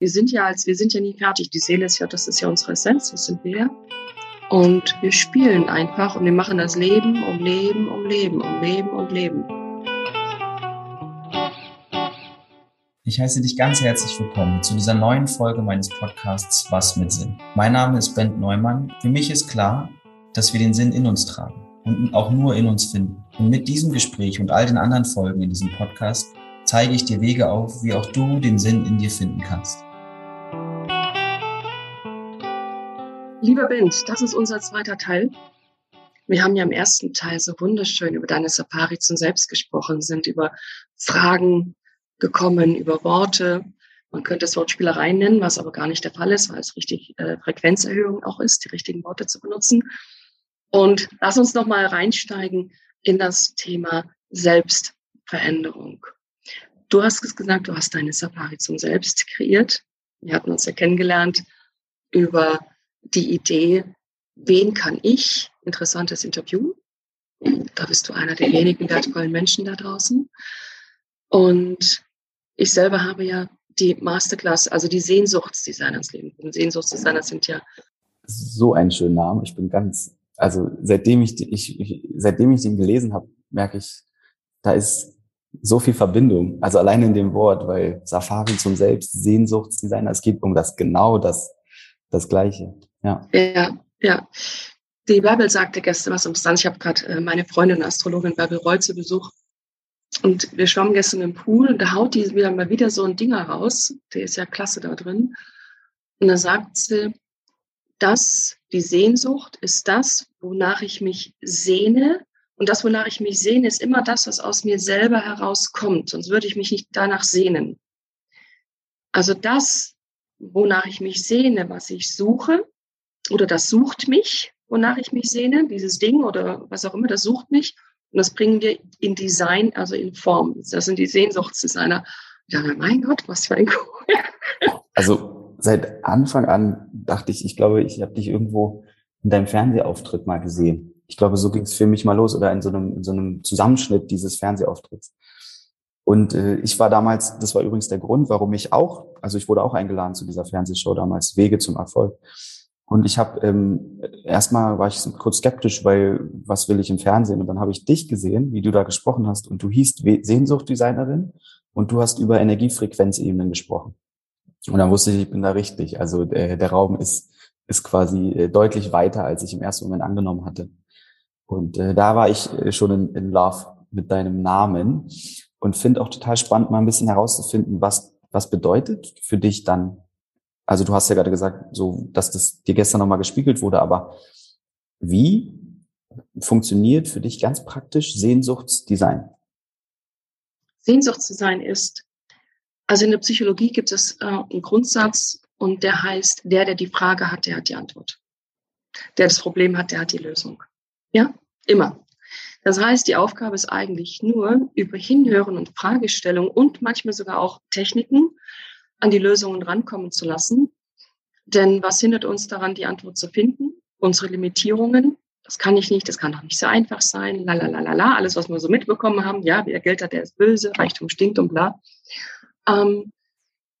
Wir sind ja als, wir sind ja nie fertig. Die Seele ist ja, das ist ja unsere Essenz, das sind wir. Und wir spielen einfach und wir machen das Leben um Leben um Leben um Leben um Leben. Ich heiße dich ganz herzlich willkommen zu dieser neuen Folge meines Podcasts Was mit Sinn. Mein Name ist Bent Neumann. Für mich ist klar, dass wir den Sinn in uns tragen und auch nur in uns finden. Und mit diesem Gespräch und all den anderen Folgen in diesem Podcast zeige ich dir Wege auf, wie auch du den Sinn in dir finden kannst. Lieber Bent, das ist unser zweiter Teil. Wir haben ja im ersten Teil so wunderschön über deine Safari zum Selbst gesprochen, sind über Fragen gekommen, über Worte. Man könnte es Wortspielerei nennen, was aber gar nicht der Fall ist, weil es richtig äh, Frequenzerhöhung auch ist, die richtigen Worte zu benutzen. Und lass uns nochmal reinsteigen in das Thema Selbstveränderung. Du hast es gesagt, du hast deine Safari zum Selbst kreiert. Wir hatten uns ja kennengelernt über die Idee, wen kann ich, interessantes Interview, da bist du einer der wenigen wertvollen Menschen da draußen. Und ich selber habe ja die Masterclass, also die Sehnsuchtsdesigner ins Leben. Und Sehnsuchtsdesigner sind ja. So ein schöner Name. Ich bin ganz, also seitdem ich, ich, ich seitdem ich den gelesen habe, merke ich, da ist so viel Verbindung. Also allein in dem Wort, weil Safari zum Selbst, Sehnsuchtsdesigner, es geht um das genau das, das Gleiche. Ja. Ja, ja. Die Bärbel sagte gestern was interessant. Ich habe gerade äh, meine Freundin, Astrologin Bärbel Reu zu Besuch. Und wir schwammen gestern im Pool und da haut die wieder mal wieder so ein Dinger raus. Der ist ja klasse da drin. Und da sagt sie, dass die Sehnsucht ist das, wonach ich mich sehne. Und das, wonach ich mich sehne, ist immer das, was aus mir selber herauskommt. Sonst würde ich mich nicht danach sehnen. Also das, wonach ich mich sehne, was ich suche, oder das sucht mich, wonach ich mich sehne, dieses Ding oder was auch immer, das sucht mich. Und das bringen wir in Design, also in Form. Das sind die Sehnsuchtsdesigner. Ja, mein Gott, was für ein cool. Also seit Anfang an dachte ich, ich glaube, ich habe dich irgendwo in deinem Fernsehauftritt mal gesehen. Ich glaube, so ging es für mich mal los oder in so einem, in so einem Zusammenschnitt dieses Fernsehauftritts. Und äh, ich war damals, das war übrigens der Grund, warum ich auch, also ich wurde auch eingeladen zu dieser Fernsehshow damals, Wege zum Erfolg. Und ich habe ähm, erstmal war ich kurz skeptisch, weil was will ich im Fernsehen? Und dann habe ich dich gesehen, wie du da gesprochen hast, und du hießt Sehnsuchtdesignerin und du hast über Energiefrequenzebenen gesprochen. Und dann wusste ich, ich bin da richtig. Also der, der Raum ist ist quasi äh, deutlich weiter, als ich im ersten Moment angenommen hatte. Und äh, da war ich äh, schon in, in Love mit deinem Namen und finde auch total spannend, mal ein bisschen herauszufinden, was was bedeutet für dich dann also du hast ja gerade gesagt, so, dass das dir gestern nochmal gespiegelt wurde, aber wie funktioniert für dich ganz praktisch Sehnsuchtsdesign? Sehnsuchtsdesign ist, also in der Psychologie gibt es äh, einen Grundsatz und der heißt, der, der die Frage hat, der hat die Antwort. Der das Problem hat, der hat die Lösung. Ja, immer. Das heißt, die Aufgabe ist eigentlich nur, über Hinhören und Fragestellung und manchmal sogar auch Techniken an die Lösungen rankommen zu lassen. Denn was hindert uns daran, die Antwort zu finden? Unsere Limitierungen. Das kann ich nicht, das kann doch nicht so einfach sein. La, la, la, la, la. Alles, was wir so mitbekommen haben. Ja, wer Geld hat, der ist böse. Reichtum stinkt und bla. Ähm,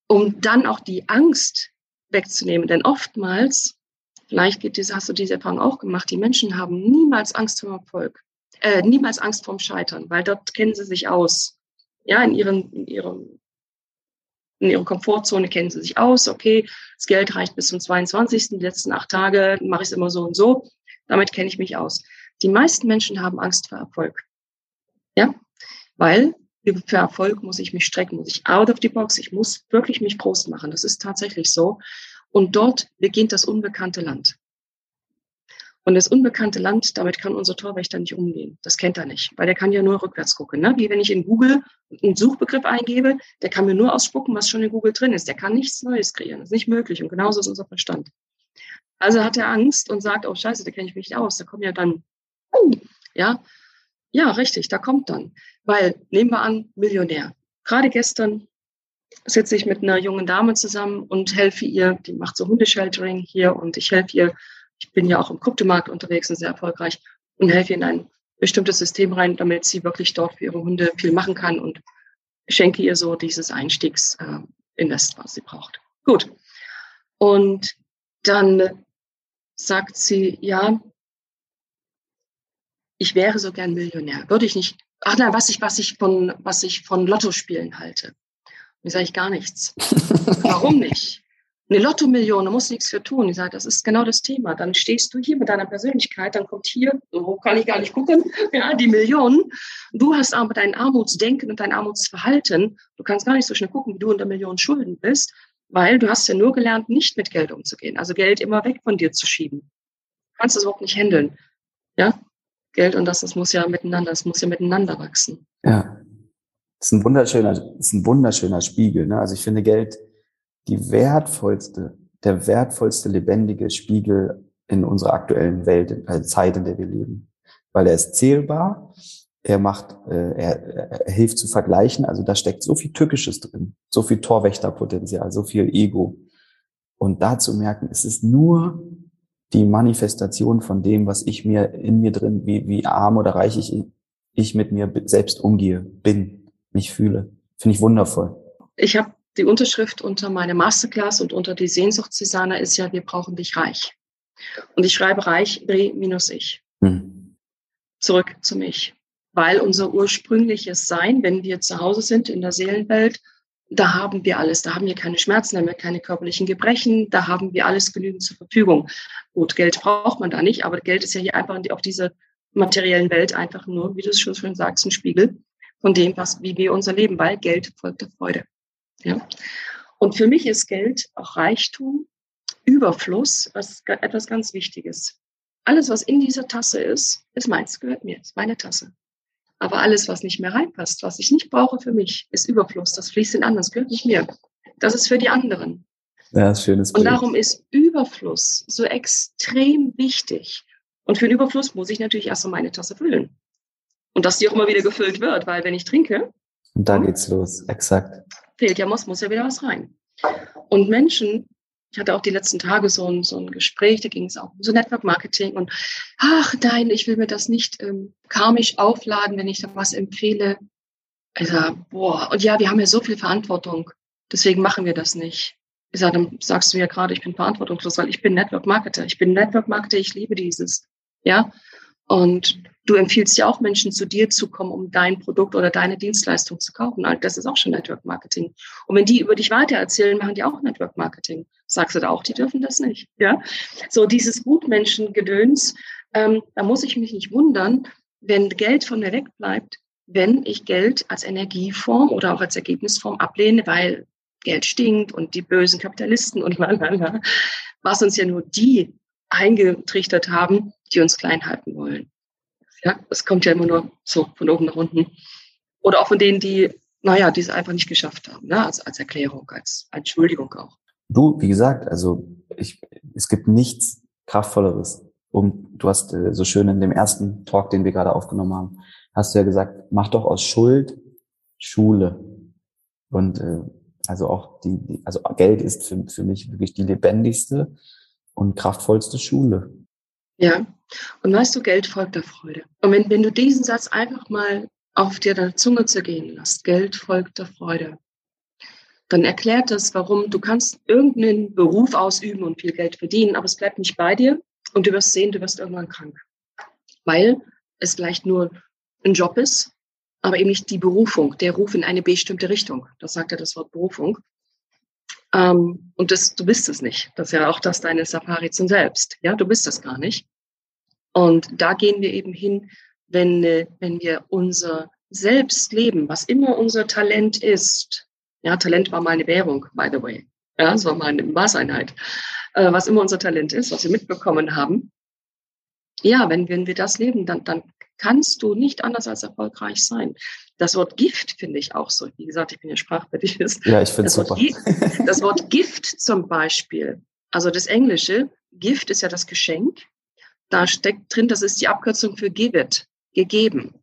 um dann auch die Angst wegzunehmen. Denn oftmals, vielleicht geht diese, hast du diese Erfahrung auch gemacht, die Menschen haben niemals Angst vor Erfolg. Äh, niemals Angst vorm Scheitern, weil dort kennen sie sich aus. Ja, in ihren, in ihrem in ihrer Komfortzone kennen sie sich aus. Okay, das Geld reicht bis zum 22. Die letzten acht Tage mache ich es immer so und so. Damit kenne ich mich aus. Die meisten Menschen haben Angst vor Erfolg. Ja, weil für Erfolg muss ich mich strecken, muss ich out of the box, ich muss wirklich mich groß machen. Das ist tatsächlich so. Und dort beginnt das unbekannte Land. Und das unbekannte Land, damit kann unser Torwächter nicht umgehen. Das kennt er nicht, weil der kann ja nur rückwärts gucken. Ne? Wie wenn ich in Google einen Suchbegriff eingebe, der kann mir nur ausspucken, was schon in Google drin ist. Der kann nichts Neues kreieren. Das ist nicht möglich. Und genauso ist unser Verstand. Also hat er Angst und sagt, oh scheiße, da kenne ich mich nicht aus. Da kommen ja dann, ja, ja, richtig, da kommt dann. Weil, nehmen wir an, Millionär. Gerade gestern sitze ich mit einer jungen Dame zusammen und helfe ihr, die macht so Hundesheltering hier und ich helfe ihr ich bin ja auch im Kryptomarkt unterwegs und sehr erfolgreich und helfe in ein bestimmtes System rein, damit sie wirklich dort für ihre Hunde viel machen kann und schenke ihr so dieses Einstiegsinvest, äh, was sie braucht. Gut. Und dann sagt sie, ja, ich wäre so gern Millionär. Würde ich nicht. Ach nein, was ich, was ich von, was ich von Lottospielen halte. Mir sage ich gar nichts. Warum nicht? Eine Lottomillion, da musst du nichts für tun. Ich sage, das ist genau das Thema. Dann stehst du hier mit deiner Persönlichkeit, dann kommt hier, so hoch kann ich gar nicht gucken, ja, die Millionen. Du hast aber dein Armutsdenken und dein Armutsverhalten. Du kannst gar nicht so schnell gucken, wie du unter Millionen Schulden bist, weil du hast ja nur gelernt, nicht mit Geld umzugehen. Also Geld immer weg von dir zu schieben. Du kannst das überhaupt nicht handeln. Ja, Geld und das, das muss ja miteinander, das muss ja miteinander wachsen. Ja. Das ist ein wunderschöner, ist ein wunderschöner Spiegel. Ne? Also ich finde Geld die wertvollste, der wertvollste lebendige Spiegel in unserer aktuellen Welt, also Zeit, in der wir leben. Weil er ist zählbar, er macht, äh, er, er hilft zu vergleichen. Also da steckt so viel Tückisches drin, so viel Torwächterpotenzial, so viel Ego. Und da zu merken, es ist nur die Manifestation von dem, was ich mir in mir drin, wie, wie arm oder reich ich, ich mit mir selbst umgehe, bin, mich fühle. Finde ich wundervoll. Ich habe die Unterschrift unter meine Masterclass und unter die Sehnsucht Susanna ist ja, wir brauchen dich reich. Und ich schreibe reich, Bre minus ich. Hm. Zurück zu mich. Weil unser ursprüngliches Sein, wenn wir zu Hause sind in der Seelenwelt, da haben wir alles. Da haben wir keine Schmerzen, da haben wir keine körperlichen Gebrechen, da haben wir alles genügend zur Verfügung. Gut, Geld braucht man da nicht, aber Geld ist ja hier einfach auf dieser materiellen Welt einfach nur, wie du es schon schön sagst, ein Spiegel von dem, was, wie wir unser Leben, weil Geld folgt der Freude. Ja? Und für mich ist Geld auch Reichtum, Überfluss, was etwas ganz Wichtiges. Alles, was in dieser Tasse ist, ist meins, gehört mir, ist meine Tasse. Aber alles, was nicht mehr reinpasst, was ich nicht brauche für mich, ist Überfluss. Das fließt in anderen, das gehört nicht mir. Das ist für die anderen. Ja, schönes Bild. Und darum ist Überfluss so extrem wichtig. Und für den Überfluss muss ich natürlich erst mal meine Tasse füllen. Und dass die auch immer wieder gefüllt wird, weil wenn ich trinke. Und da geht's los, exakt. Fehlt ja, muss, muss ja wieder was rein. Und Menschen ich hatte auch die letzten Tage so ein, so ein Gespräch, da ging es auch um so Network Marketing und ach nein, ich will mir das nicht ähm, karmisch aufladen, wenn ich da was empfehle. Sage, boah, und ja, wir haben ja so viel Verantwortung, deswegen machen wir das nicht. Ich sage, dann sagst du ja gerade, ich bin verantwortungslos, weil ich bin Network Marketer. Ich bin Network Marketer, ich liebe dieses. Ja. Und du empfiehlst ja auch Menschen zu dir zu kommen, um dein Produkt oder deine Dienstleistung zu kaufen. Also das ist auch schon Network Marketing. Und wenn die über dich weitererzählen, machen die auch Network Marketing. Sagst du da auch, die dürfen das nicht. Ja, so dieses Gutmenschengedöns, ähm, da muss ich mich nicht wundern, wenn Geld von mir wegbleibt, wenn ich Geld als Energieform oder auch als Ergebnisform ablehne, weil Geld stinkt und die bösen Kapitalisten und lalala, was uns ja nur die eingetrichtert haben, die uns klein halten wollen. Ja, es kommt ja immer nur so von oben nach unten. Oder auch von denen, die, naja, die es einfach nicht geschafft haben, ne? als, als Erklärung, als Entschuldigung auch. Du, wie gesagt, also ich, es gibt nichts Kraftvolleres. Um, du hast äh, so schön in dem ersten Talk, den wir gerade aufgenommen haben, hast du ja gesagt, mach doch aus Schuld Schule. Und äh, also auch die, die, also Geld ist für, für mich wirklich die lebendigste und kraftvollste Schule. Ja, und weißt du, Geld folgt der Freude. Und wenn, wenn du diesen Satz einfach mal auf dir der Zunge zergehen lässt, Geld folgt der Freude, dann erklärt das, warum du kannst irgendeinen Beruf ausüben und viel Geld verdienen, aber es bleibt nicht bei dir und du wirst sehen, du wirst irgendwann krank. Weil es vielleicht nur ein Job ist, aber eben nicht die Berufung, der Ruf in eine bestimmte Richtung. Das sagt ja das Wort Berufung. Ähm, und das, du bist es nicht. Das ist ja auch das deine Safari zum Selbst. Ja, du bist es gar nicht. Und da gehen wir eben hin, wenn, äh, wenn wir unser Selbst leben, was immer unser Talent ist, ja, Talent war meine Währung, by the way. Ja, es war meine Maßeinheit. Äh, was immer unser Talent ist, was wir mitbekommen haben. Ja, wenn, wenn wir das leben, dann, dann kannst du nicht anders als erfolgreich sein. Das Wort Gift finde ich auch so. Wie gesagt, ich bin ja Sprachpedagogist. Ja, ich finde es super. Gift, das Wort Gift zum Beispiel, also das Englische, Gift ist ja das Geschenk. Da steckt drin, das ist die Abkürzung für give it, gegeben.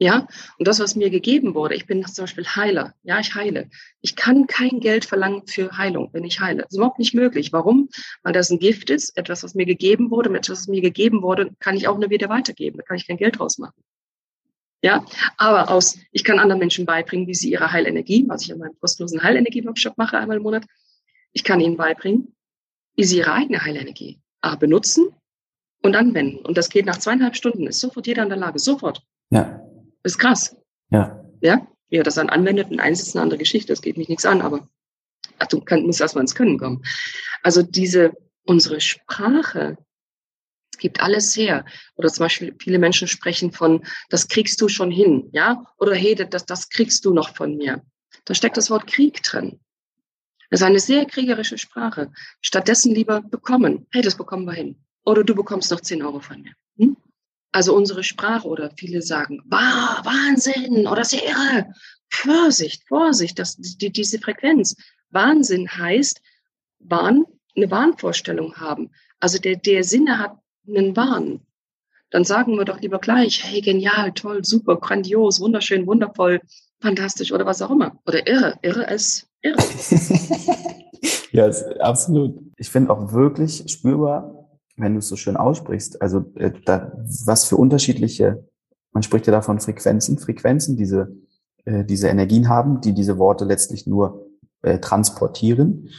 Ja, und das, was mir gegeben wurde, ich bin zum Beispiel Heiler. Ja, ich heile. Ich kann kein Geld verlangen für Heilung, wenn ich heile. Das ist überhaupt nicht möglich. Warum? Weil das ein Gift ist, etwas, was mir gegeben wurde. Mit etwas, was mir gegeben wurde, kann ich auch nur wieder weitergeben. Da kann ich kein Geld draus machen. Ja, aber aus, ich kann anderen Menschen beibringen, wie sie ihre Heilenergie, was ich in meinem kostenlosen Heilenergie-Workshop mache, einmal im Monat, Ich kann Ihnen beibringen, wie Sie Ihre eigene Heilenergie A, benutzen und anwenden. Und das geht nach zweieinhalb Stunden, ist sofort jeder in der Lage, sofort. Ja. ist krass. Ja. Ja, wie er das dann anwendet und einsetzt, eine andere Geschichte. Das geht mich nichts an, aber ach, du kann, musst erstmal ins Können kommen. Also diese, unsere Sprache gibt alles her. Oder zum Beispiel viele Menschen sprechen von, das kriegst du schon hin, ja? Oder hey, das, das kriegst du noch von mir. Da steckt das Wort Krieg drin. Das ist eine sehr kriegerische Sprache. Stattdessen lieber bekommen. Hey, das bekommen wir hin. Oder du bekommst noch 10 Euro von mir. Hm? Also unsere Sprache oder viele sagen, wow, Wahnsinn oder sehr irre. Vorsicht, Vorsicht, das, die, diese Frequenz. Wahnsinn heißt, Wahn, eine Wahnvorstellung haben. Also der, der Sinne hat einen Wahn. Dann sagen wir doch lieber gleich, hey, genial, toll, super, grandios, wunderschön, wundervoll, fantastisch oder was auch immer. Oder irre, irre ist irre. ja, absolut. Ich finde auch wirklich spürbar, wenn du es so schön aussprichst, also äh, da, was für unterschiedliche, man spricht ja davon Frequenzen, Frequenzen, diese, äh, diese Energien haben, die diese Worte letztlich nur äh, transportieren.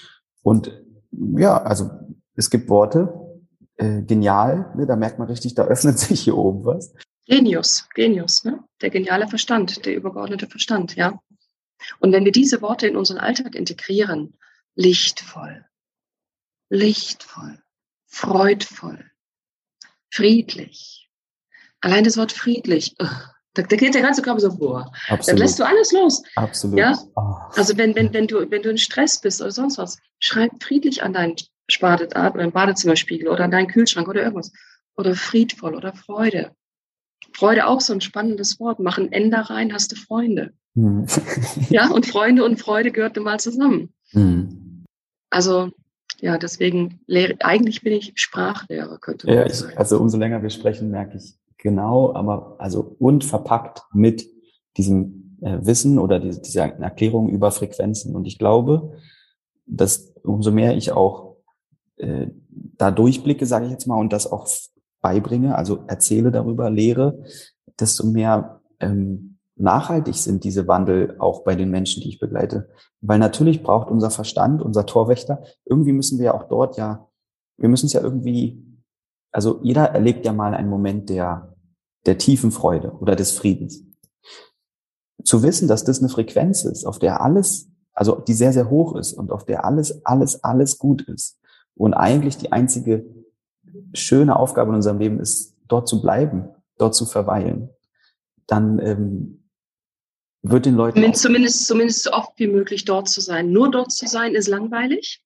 Und ja, also es gibt Worte, äh, genial, ne, da merkt man richtig, da öffnet sich hier oben was. Genius, Genius, ne? der geniale Verstand, der übergeordnete Verstand, ja. Und wenn wir diese Worte in unseren Alltag integrieren, lichtvoll, lichtvoll, freudvoll, friedlich. Allein das Wort friedlich, da, da geht der ganze Körper so vor. Dann lässt du alles los. Absolut. Ja? Oh. Also wenn, wenn, wenn, du, wenn du in Stress bist oder sonst was, schreib friedlich an deinen Badezimmer oder Badezimmerspiegel oder an deinen Kühlschrank oder irgendwas. Oder friedvoll oder Freude. Freude auch so ein spannendes Wort. Mach ein Ende rein, hast du Freunde. Hm. ja, und Freunde und Freude gehört mal zusammen. Hm. Also ja, deswegen, eigentlich bin ich Sprachlehrer, könnte man ja, sagen. also umso länger wir sprechen, merke ich genau, aber also und verpackt mit diesem äh, Wissen oder die, dieser Erklärung über Frequenzen. Und ich glaube, dass umso mehr ich auch äh, da durchblicke, sage ich jetzt mal, und das auch beibringe, also erzähle darüber, lehre, desto mehr ähm, nachhaltig sind diese Wandel auch bei den Menschen, die ich begleite. Weil natürlich braucht unser Verstand, unser Torwächter, irgendwie müssen wir auch dort ja, wir müssen es ja irgendwie, also jeder erlebt ja mal einen Moment der, der tiefen Freude oder des Friedens. Zu wissen, dass das eine Frequenz ist, auf der alles, also die sehr, sehr hoch ist und auf der alles, alles, alles gut ist. Und eigentlich die einzige schöne Aufgabe in unserem Leben ist, dort zu bleiben, dort zu verweilen. Dann ähm, wird den Leuten. Zumindest, zumindest so oft wie möglich dort zu sein. Nur dort zu sein ist langweilig.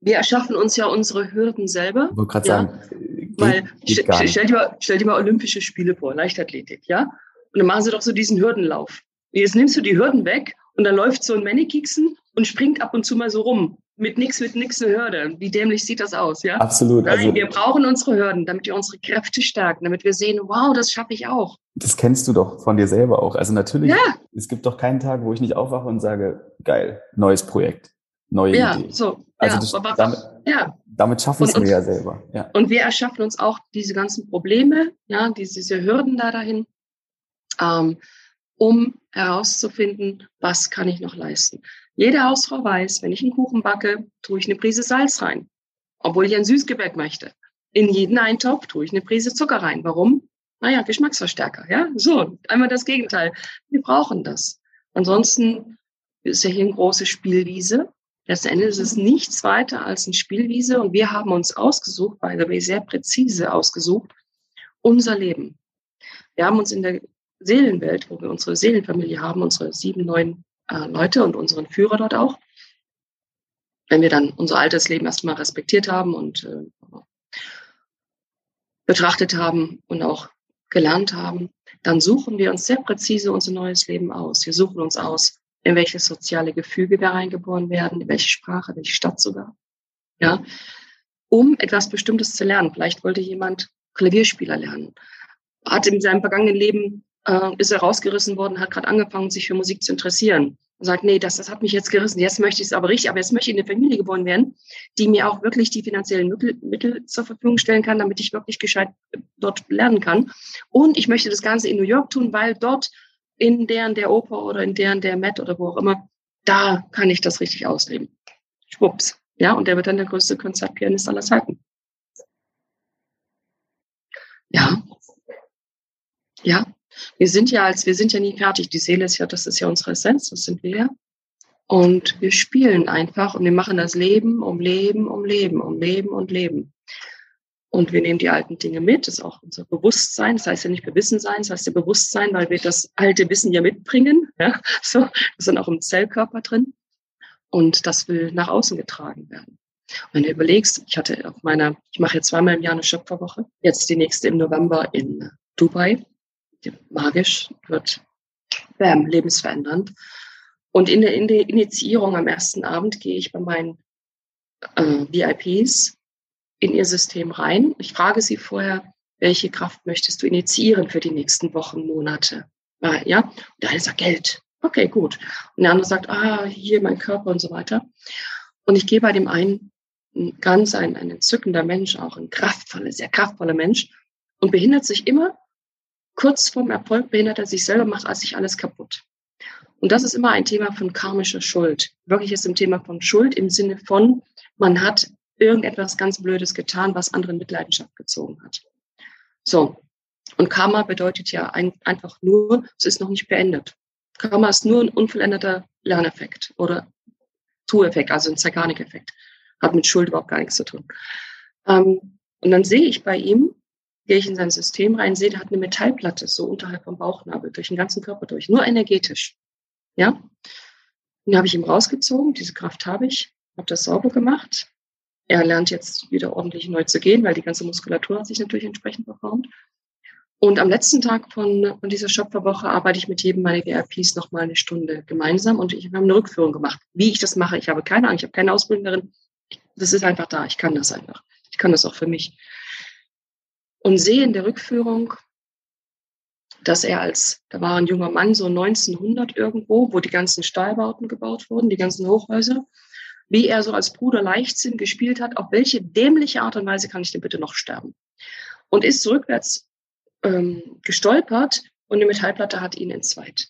Wir erschaffen uns ja unsere Hürden selber. Ich wollte gerade ja? sagen, geht, weil geht stell, stell, dir mal, stell dir mal Olympische Spiele vor, Leichtathletik, ja? Und dann machen sie doch so diesen Hürdenlauf. Jetzt nimmst du die Hürden weg und dann läuft so ein Mannekiksen und springt ab und zu mal so rum. Mit nix, mit nix eine Hürde. Wie dämlich sieht das aus, ja? Absolut. Nein, also, wir brauchen unsere Hürden, damit wir unsere Kräfte stärken, damit wir sehen, wow, das schaffe ich auch. Das kennst du doch von dir selber auch. Also natürlich, ja. es gibt doch keinen Tag, wo ich nicht aufwache und sage, geil, neues Projekt, neue ja, Idee. So, also ja, das, aber, damit, ja. damit schaffen wir es ja selber. Ja. Und wir erschaffen uns auch diese ganzen Probleme, ja, diese, diese Hürden da dahin. Ähm, um herauszufinden, was kann ich noch leisten. Jede Hausfrau weiß, wenn ich einen Kuchen backe, tue ich eine Prise Salz rein, obwohl ich ein Süßgebäck möchte. In jeden Eintopf tue ich eine Prise Zucker rein. Warum? Naja, Geschmacksverstärker, ja? So, einmal das Gegenteil. Wir brauchen das. Ansonsten ist ja hier eine große Spielwiese. Letzten Endes ist es nichts weiter als eine Spielwiese und wir haben uns ausgesucht, by the way, sehr präzise ausgesucht, unser Leben. Wir haben uns in der Seelenwelt, wo wir unsere Seelenfamilie haben, unsere sieben, neun äh, Leute und unseren Führer dort auch. Wenn wir dann unser altes Leben erstmal respektiert haben und äh, betrachtet haben und auch gelernt haben, dann suchen wir uns sehr präzise unser neues Leben aus. Wir suchen uns aus, in welches soziale Gefüge wir reingeboren werden, in welche Sprache, welche Stadt sogar. Ja, um etwas Bestimmtes zu lernen. Vielleicht wollte jemand Klavierspieler lernen, hat in seinem vergangenen Leben äh, ist er rausgerissen worden, hat gerade angefangen, sich für Musik zu interessieren. Und sagt, nee, das, das hat mich jetzt gerissen, jetzt möchte ich es aber richtig, aber jetzt möchte ich in eine Familie geboren werden, die mir auch wirklich die finanziellen Mittel, Mittel zur Verfügung stellen kann, damit ich wirklich gescheit dort lernen kann. Und ich möchte das Ganze in New York tun, weil dort in deren der Oper oder in deren der Met oder wo auch immer, da kann ich das richtig ausleben. Schwupps. Ja, und der wird dann der größte Konzertpianist aller Zeiten. Ja. Ja. Wir sind ja als, wir sind ja nie fertig. Die Seele ist ja, das ist ja unsere Essenz, das sind wir. Und wir spielen einfach und wir machen das Leben um Leben um Leben um Leben und Leben. Und wir nehmen die alten Dinge mit, das ist auch unser Bewusstsein, das heißt ja nicht Bewissensein, das heißt ja Bewusstsein, weil wir das alte Wissen ja mitbringen. Ja? So, das dann auch im Zellkörper drin. Und das will nach außen getragen werden. Und wenn du überlegst, ich hatte auf meiner, ich mache jetzt zweimal im Jahr eine Schöpferwoche, jetzt die nächste im November in Dubai. Magisch, wird bam, lebensverändernd. Und in der, in der Initiierung am ersten Abend gehe ich bei meinen äh, VIPs in ihr System rein. Ich frage sie vorher, welche Kraft möchtest du initiieren für die nächsten Wochen, Monate? Ja, und der eine sagt Geld. Okay, gut. Und der andere sagt, ah, hier mein Körper und so weiter. Und ich gehe bei dem einen ganz ein, ein entzückender Mensch, auch ein kraftvoller, sehr kraftvoller Mensch und behindert sich immer, kurz vorm Erfolg behindert er sich selber, macht als sich alles kaputt. Und das ist immer ein Thema von karmischer Schuld. Wirklich ist ein Thema von Schuld im Sinne von, man hat irgendetwas ganz Blödes getan, was anderen Mitleidenschaft gezogen hat. So. Und Karma bedeutet ja ein, einfach nur, es ist noch nicht beendet. Karma ist nur ein unvollendeter Lerneffekt oder Tu-Effekt, also ein Zeigarnik-Effekt. Hat mit Schuld überhaupt gar nichts zu tun. Ähm, und dann sehe ich bei ihm, gehe ich in sein System rein, sehe, der hat eine Metallplatte so unterhalb vom Bauchnabel, durch den ganzen Körper durch, nur energetisch. Ja? Dann habe ich ihm rausgezogen, diese Kraft habe ich, habe das sauber gemacht. Er lernt jetzt wieder ordentlich neu zu gehen, weil die ganze Muskulatur hat sich natürlich entsprechend verformt. Und am letzten Tag von, von dieser Schöpferwoche arbeite ich mit jedem meiner VIPs nochmal eine Stunde gemeinsam und ich habe eine Rückführung gemacht. Wie ich das mache, ich habe keine Ahnung, ich habe keine Ausbildung darin. Das ist einfach da, ich kann das einfach. Ich kann das auch für mich. Und sehe in der Rückführung, dass er als, da war ein junger Mann, so 1900 irgendwo, wo die ganzen Stahlbauten gebaut wurden, die ganzen Hochhäuser, wie er so als Bruder Leichtsinn gespielt hat, auf welche dämliche Art und Weise kann ich denn bitte noch sterben? Und ist rückwärts ähm, gestolpert und eine Metallplatte hat ihn entzweit.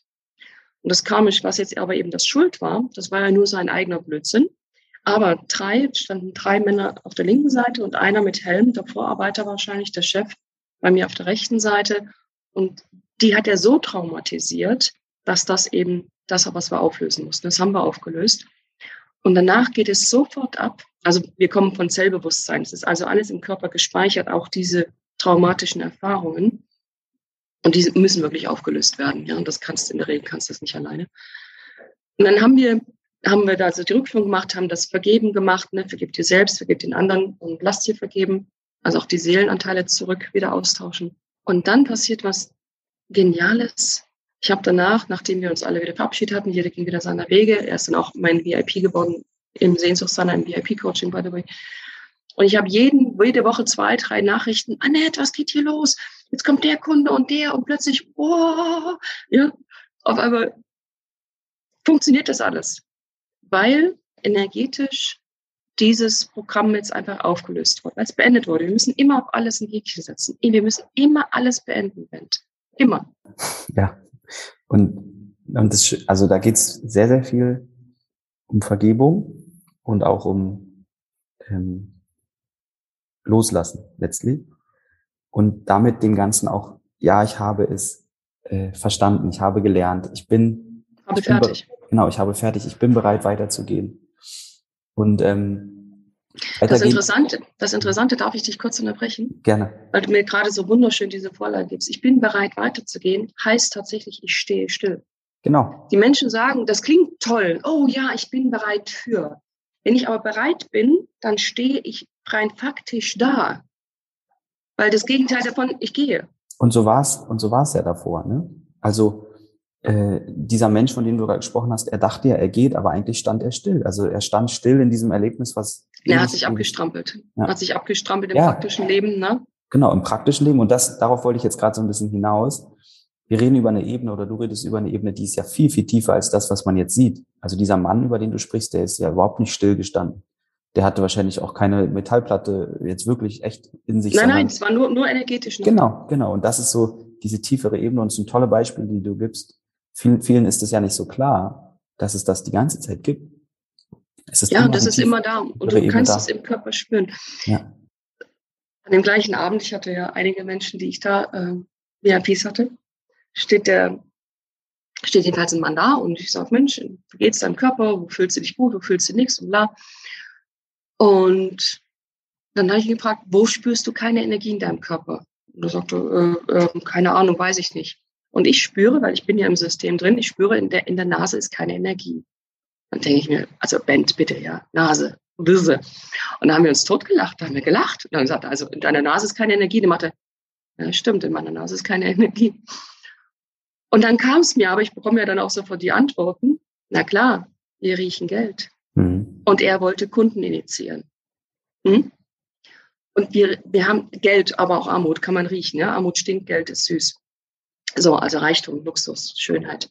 Und das Karmisch, was jetzt aber eben das Schuld war, das war ja nur sein eigener Blödsinn. Aber drei, standen drei Männer auf der linken Seite und einer mit Helm, der Vorarbeiter wahrscheinlich, der Chef, bei mir auf der rechten Seite. Und die hat er so traumatisiert, dass das eben das, was wir auflösen mussten. Das haben wir aufgelöst. Und danach geht es sofort ab. Also wir kommen von Zellbewusstsein. Es ist also alles im Körper gespeichert, auch diese traumatischen Erfahrungen. Und die müssen wirklich aufgelöst werden. Ja, und das kannst du in der Regel kannst du das nicht alleine. Und dann haben wir, haben wir da also die Rückführung gemacht, haben das Vergeben gemacht, ne, vergib dir selbst, vergib den anderen und lass dir vergeben. Also auch die Seelenanteile zurück wieder austauschen. Und dann passiert was Geniales. Ich habe danach, nachdem wir uns alle wieder verabschiedet hatten, jeder ging wieder seiner Wege. Er ist dann auch mein VIP geworden im Sehnsuchtssanner, im VIP-Coaching, by the way. Und ich habe jeden, jede Woche zwei, drei Nachrichten. Annette, was geht hier los? Jetzt kommt der Kunde und der und plötzlich, oh, ja, auf einmal funktioniert das alles. Weil energetisch dieses Programm jetzt einfach aufgelöst wurde, weil es beendet wurde. Wir müssen immer auf alles ein Häkchen setzen. Wir müssen immer alles beenden, Bent. Immer. Ja. Und, und das, also da geht's sehr, sehr viel um Vergebung und auch um ähm, Loslassen letztlich. Und damit dem Ganzen auch, ja, ich habe es äh, verstanden, ich habe gelernt, ich bin, ich bin fertig. Genau, ich habe fertig, ich bin bereit weiterzugehen. Und ähm, das Interessante, das Interessante, darf ich dich kurz unterbrechen? Gerne. Weil du mir gerade so wunderschön diese Vorlage gibst. Ich bin bereit weiterzugehen, heißt tatsächlich, ich stehe still. Genau. Die Menschen sagen, das klingt toll. Oh ja, ich bin bereit für. Wenn ich aber bereit bin, dann stehe ich rein faktisch da. Weil das Gegenteil davon, ich gehe. Und so war's, und so ja davor, ne? Also, äh, dieser Mensch, von dem du gerade gesprochen hast, er dachte ja, er geht, aber eigentlich stand er still. Also er stand still in diesem Erlebnis, was. Er hat sich abgestrampelt. Ja. Hat sich abgestrampelt im ja. praktischen Leben, ne? Genau, im praktischen Leben. Und das, darauf wollte ich jetzt gerade so ein bisschen hinaus. Wir reden über eine Ebene oder du redest über eine Ebene, die ist ja viel, viel tiefer als das, was man jetzt sieht. Also dieser Mann, über den du sprichst, der ist ja überhaupt nicht still gestanden. Der hatte wahrscheinlich auch keine Metallplatte jetzt wirklich echt in sich. Nein, nein, es war nur, nur energetisch. Genau, genau. Und das ist so diese tiefere Ebene und es sind tolle Beispiele, die du gibst. Vielen, vielen ist es ja nicht so klar, dass es das die ganze Zeit gibt. Es ist ja, das ist immer da und du kannst da. es im Körper spüren. Ja. An dem gleichen Abend, ich hatte ja einige Menschen, die ich da äh, VIPs hatte, steht der steht jedenfalls ein Mann da und ich sage, Mensch, wie geht's deinem Körper? Wo fühlst du dich gut? Wo fühlst du nichts? Und bla. Und dann habe ich ihn gefragt, wo spürst du keine Energie in deinem Körper? Und er sagte, äh, äh, keine Ahnung, weiß ich nicht. Und ich spüre, weil ich bin ja im System drin, ich spüre, in der, in der Nase ist keine Energie. Dann denke ich mir, also Bent, bitte, ja, Nase, Wisse. Und dann haben wir uns totgelacht, da haben wir gelacht. Und dann gesagt, also in deiner Nase ist keine Energie. Die Mathe, ja, stimmt, in meiner Nase ist keine Energie. Und dann kam es mir, aber ich bekomme ja dann auch sofort die Antworten. Na klar, wir riechen Geld. Mhm. Und er wollte Kunden initiieren. Hm? Und wir, wir haben Geld, aber auch Armut kann man riechen. Ja? Armut stinkt, Geld ist süß. So, also Reichtum, Luxus, Schönheit.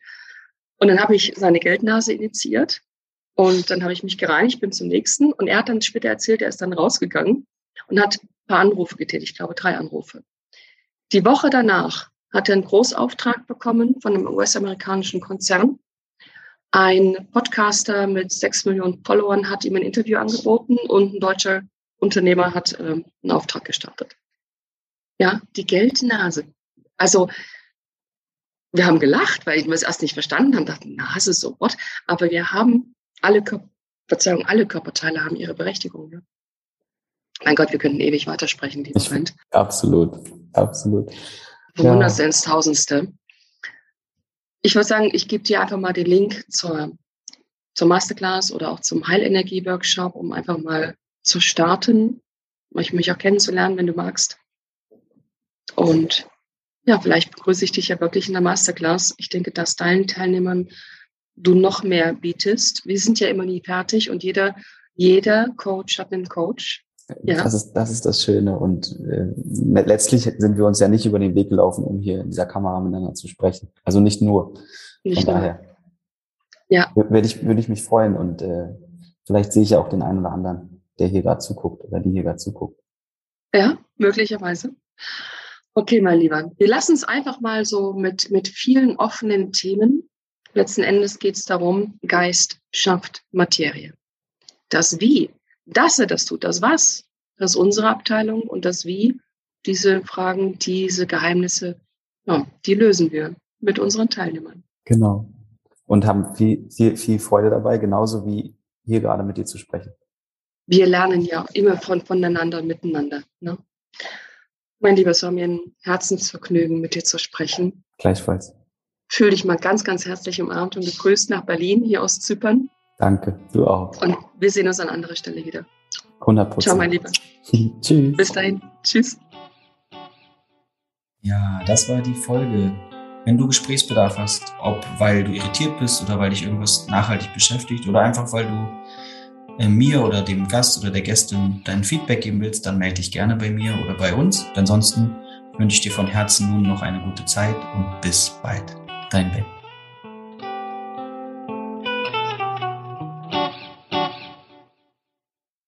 Und dann habe ich seine Geldnase initiiert und dann habe ich mich gereinigt, bin zum nächsten. Und er hat dann später erzählt, er ist dann rausgegangen und hat ein paar Anrufe getätigt, ich glaube drei Anrufe. Die Woche danach hat er einen Großauftrag bekommen von einem US-amerikanischen Konzern. Ein Podcaster mit sechs Millionen Followern hat ihm ein Interview angeboten und ein deutscher Unternehmer hat äh, einen Auftrag gestartet. Ja, die Geldnase. Also wir haben gelacht, weil wir es erst nicht verstanden haben, dachten, Nase, so what? Aber wir haben alle, Verzeihung, alle Körperteile haben ihre Berechtigung. Ja? Mein Gott, wir könnten ewig weitersprechen, lieber Moment. Absolut, absolut. Hundertste ja. ins Tausendste. Ich würde sagen, ich gebe dir einfach mal den Link zur, zur Masterclass oder auch zum Heilenergie-Workshop, um einfach mal zu starten, mich auch kennenzulernen, wenn du magst. Und ja, vielleicht begrüße ich dich ja wirklich in der Masterclass. Ich denke, dass deinen Teilnehmern du noch mehr bietest. Wir sind ja immer nie fertig und jeder, jeder Coach hat einen Coach. Ja. Das, ist, das ist das Schöne. Und äh, letztlich sind wir uns ja nicht über den Weg gelaufen, um hier in dieser Kamera miteinander zu sprechen. Also nicht nur. Nicht Von nur. daher. Ja. Würde ich, würde ich mich freuen und äh, vielleicht sehe ich ja auch den einen oder anderen, der hier gerade zuguckt oder die hier gerade zuguckt. Ja, möglicherweise. Okay, mein Lieber. Wir lassen es einfach mal so mit, mit vielen offenen Themen. Letzten Endes geht es darum, Geist schafft Materie. Das Wie dass er das tut, das was, das ist unsere Abteilung und das wie, diese Fragen, diese Geheimnisse, ja, die lösen wir mit unseren Teilnehmern. Genau. Und haben viel, viel, viel Freude dabei, genauso wie hier gerade mit dir zu sprechen. Wir lernen ja immer von, voneinander und miteinander. Ne? Mein Lieber, es war mir ein Herzensvergnügen, mit dir zu sprechen. Gleichfalls. Fühl dich mal ganz, ganz herzlich umarmt und gegrüßt nach Berlin, hier aus Zypern. Danke, du auch. Und wir sehen uns an anderer Stelle wieder. 100 Prozent. Ciao, mein Lieber. Tschüss. Bis dahin. Tschüss. Ja, das war die Folge. Wenn du Gesprächsbedarf hast, ob weil du irritiert bist oder weil dich irgendwas nachhaltig beschäftigt oder einfach weil du mir oder dem Gast oder der Gästin dein Feedback geben willst, dann melde dich gerne bei mir oder bei uns. Ansonsten wünsche ich dir von Herzen nun noch eine gute Zeit und bis bald. Dein Ben.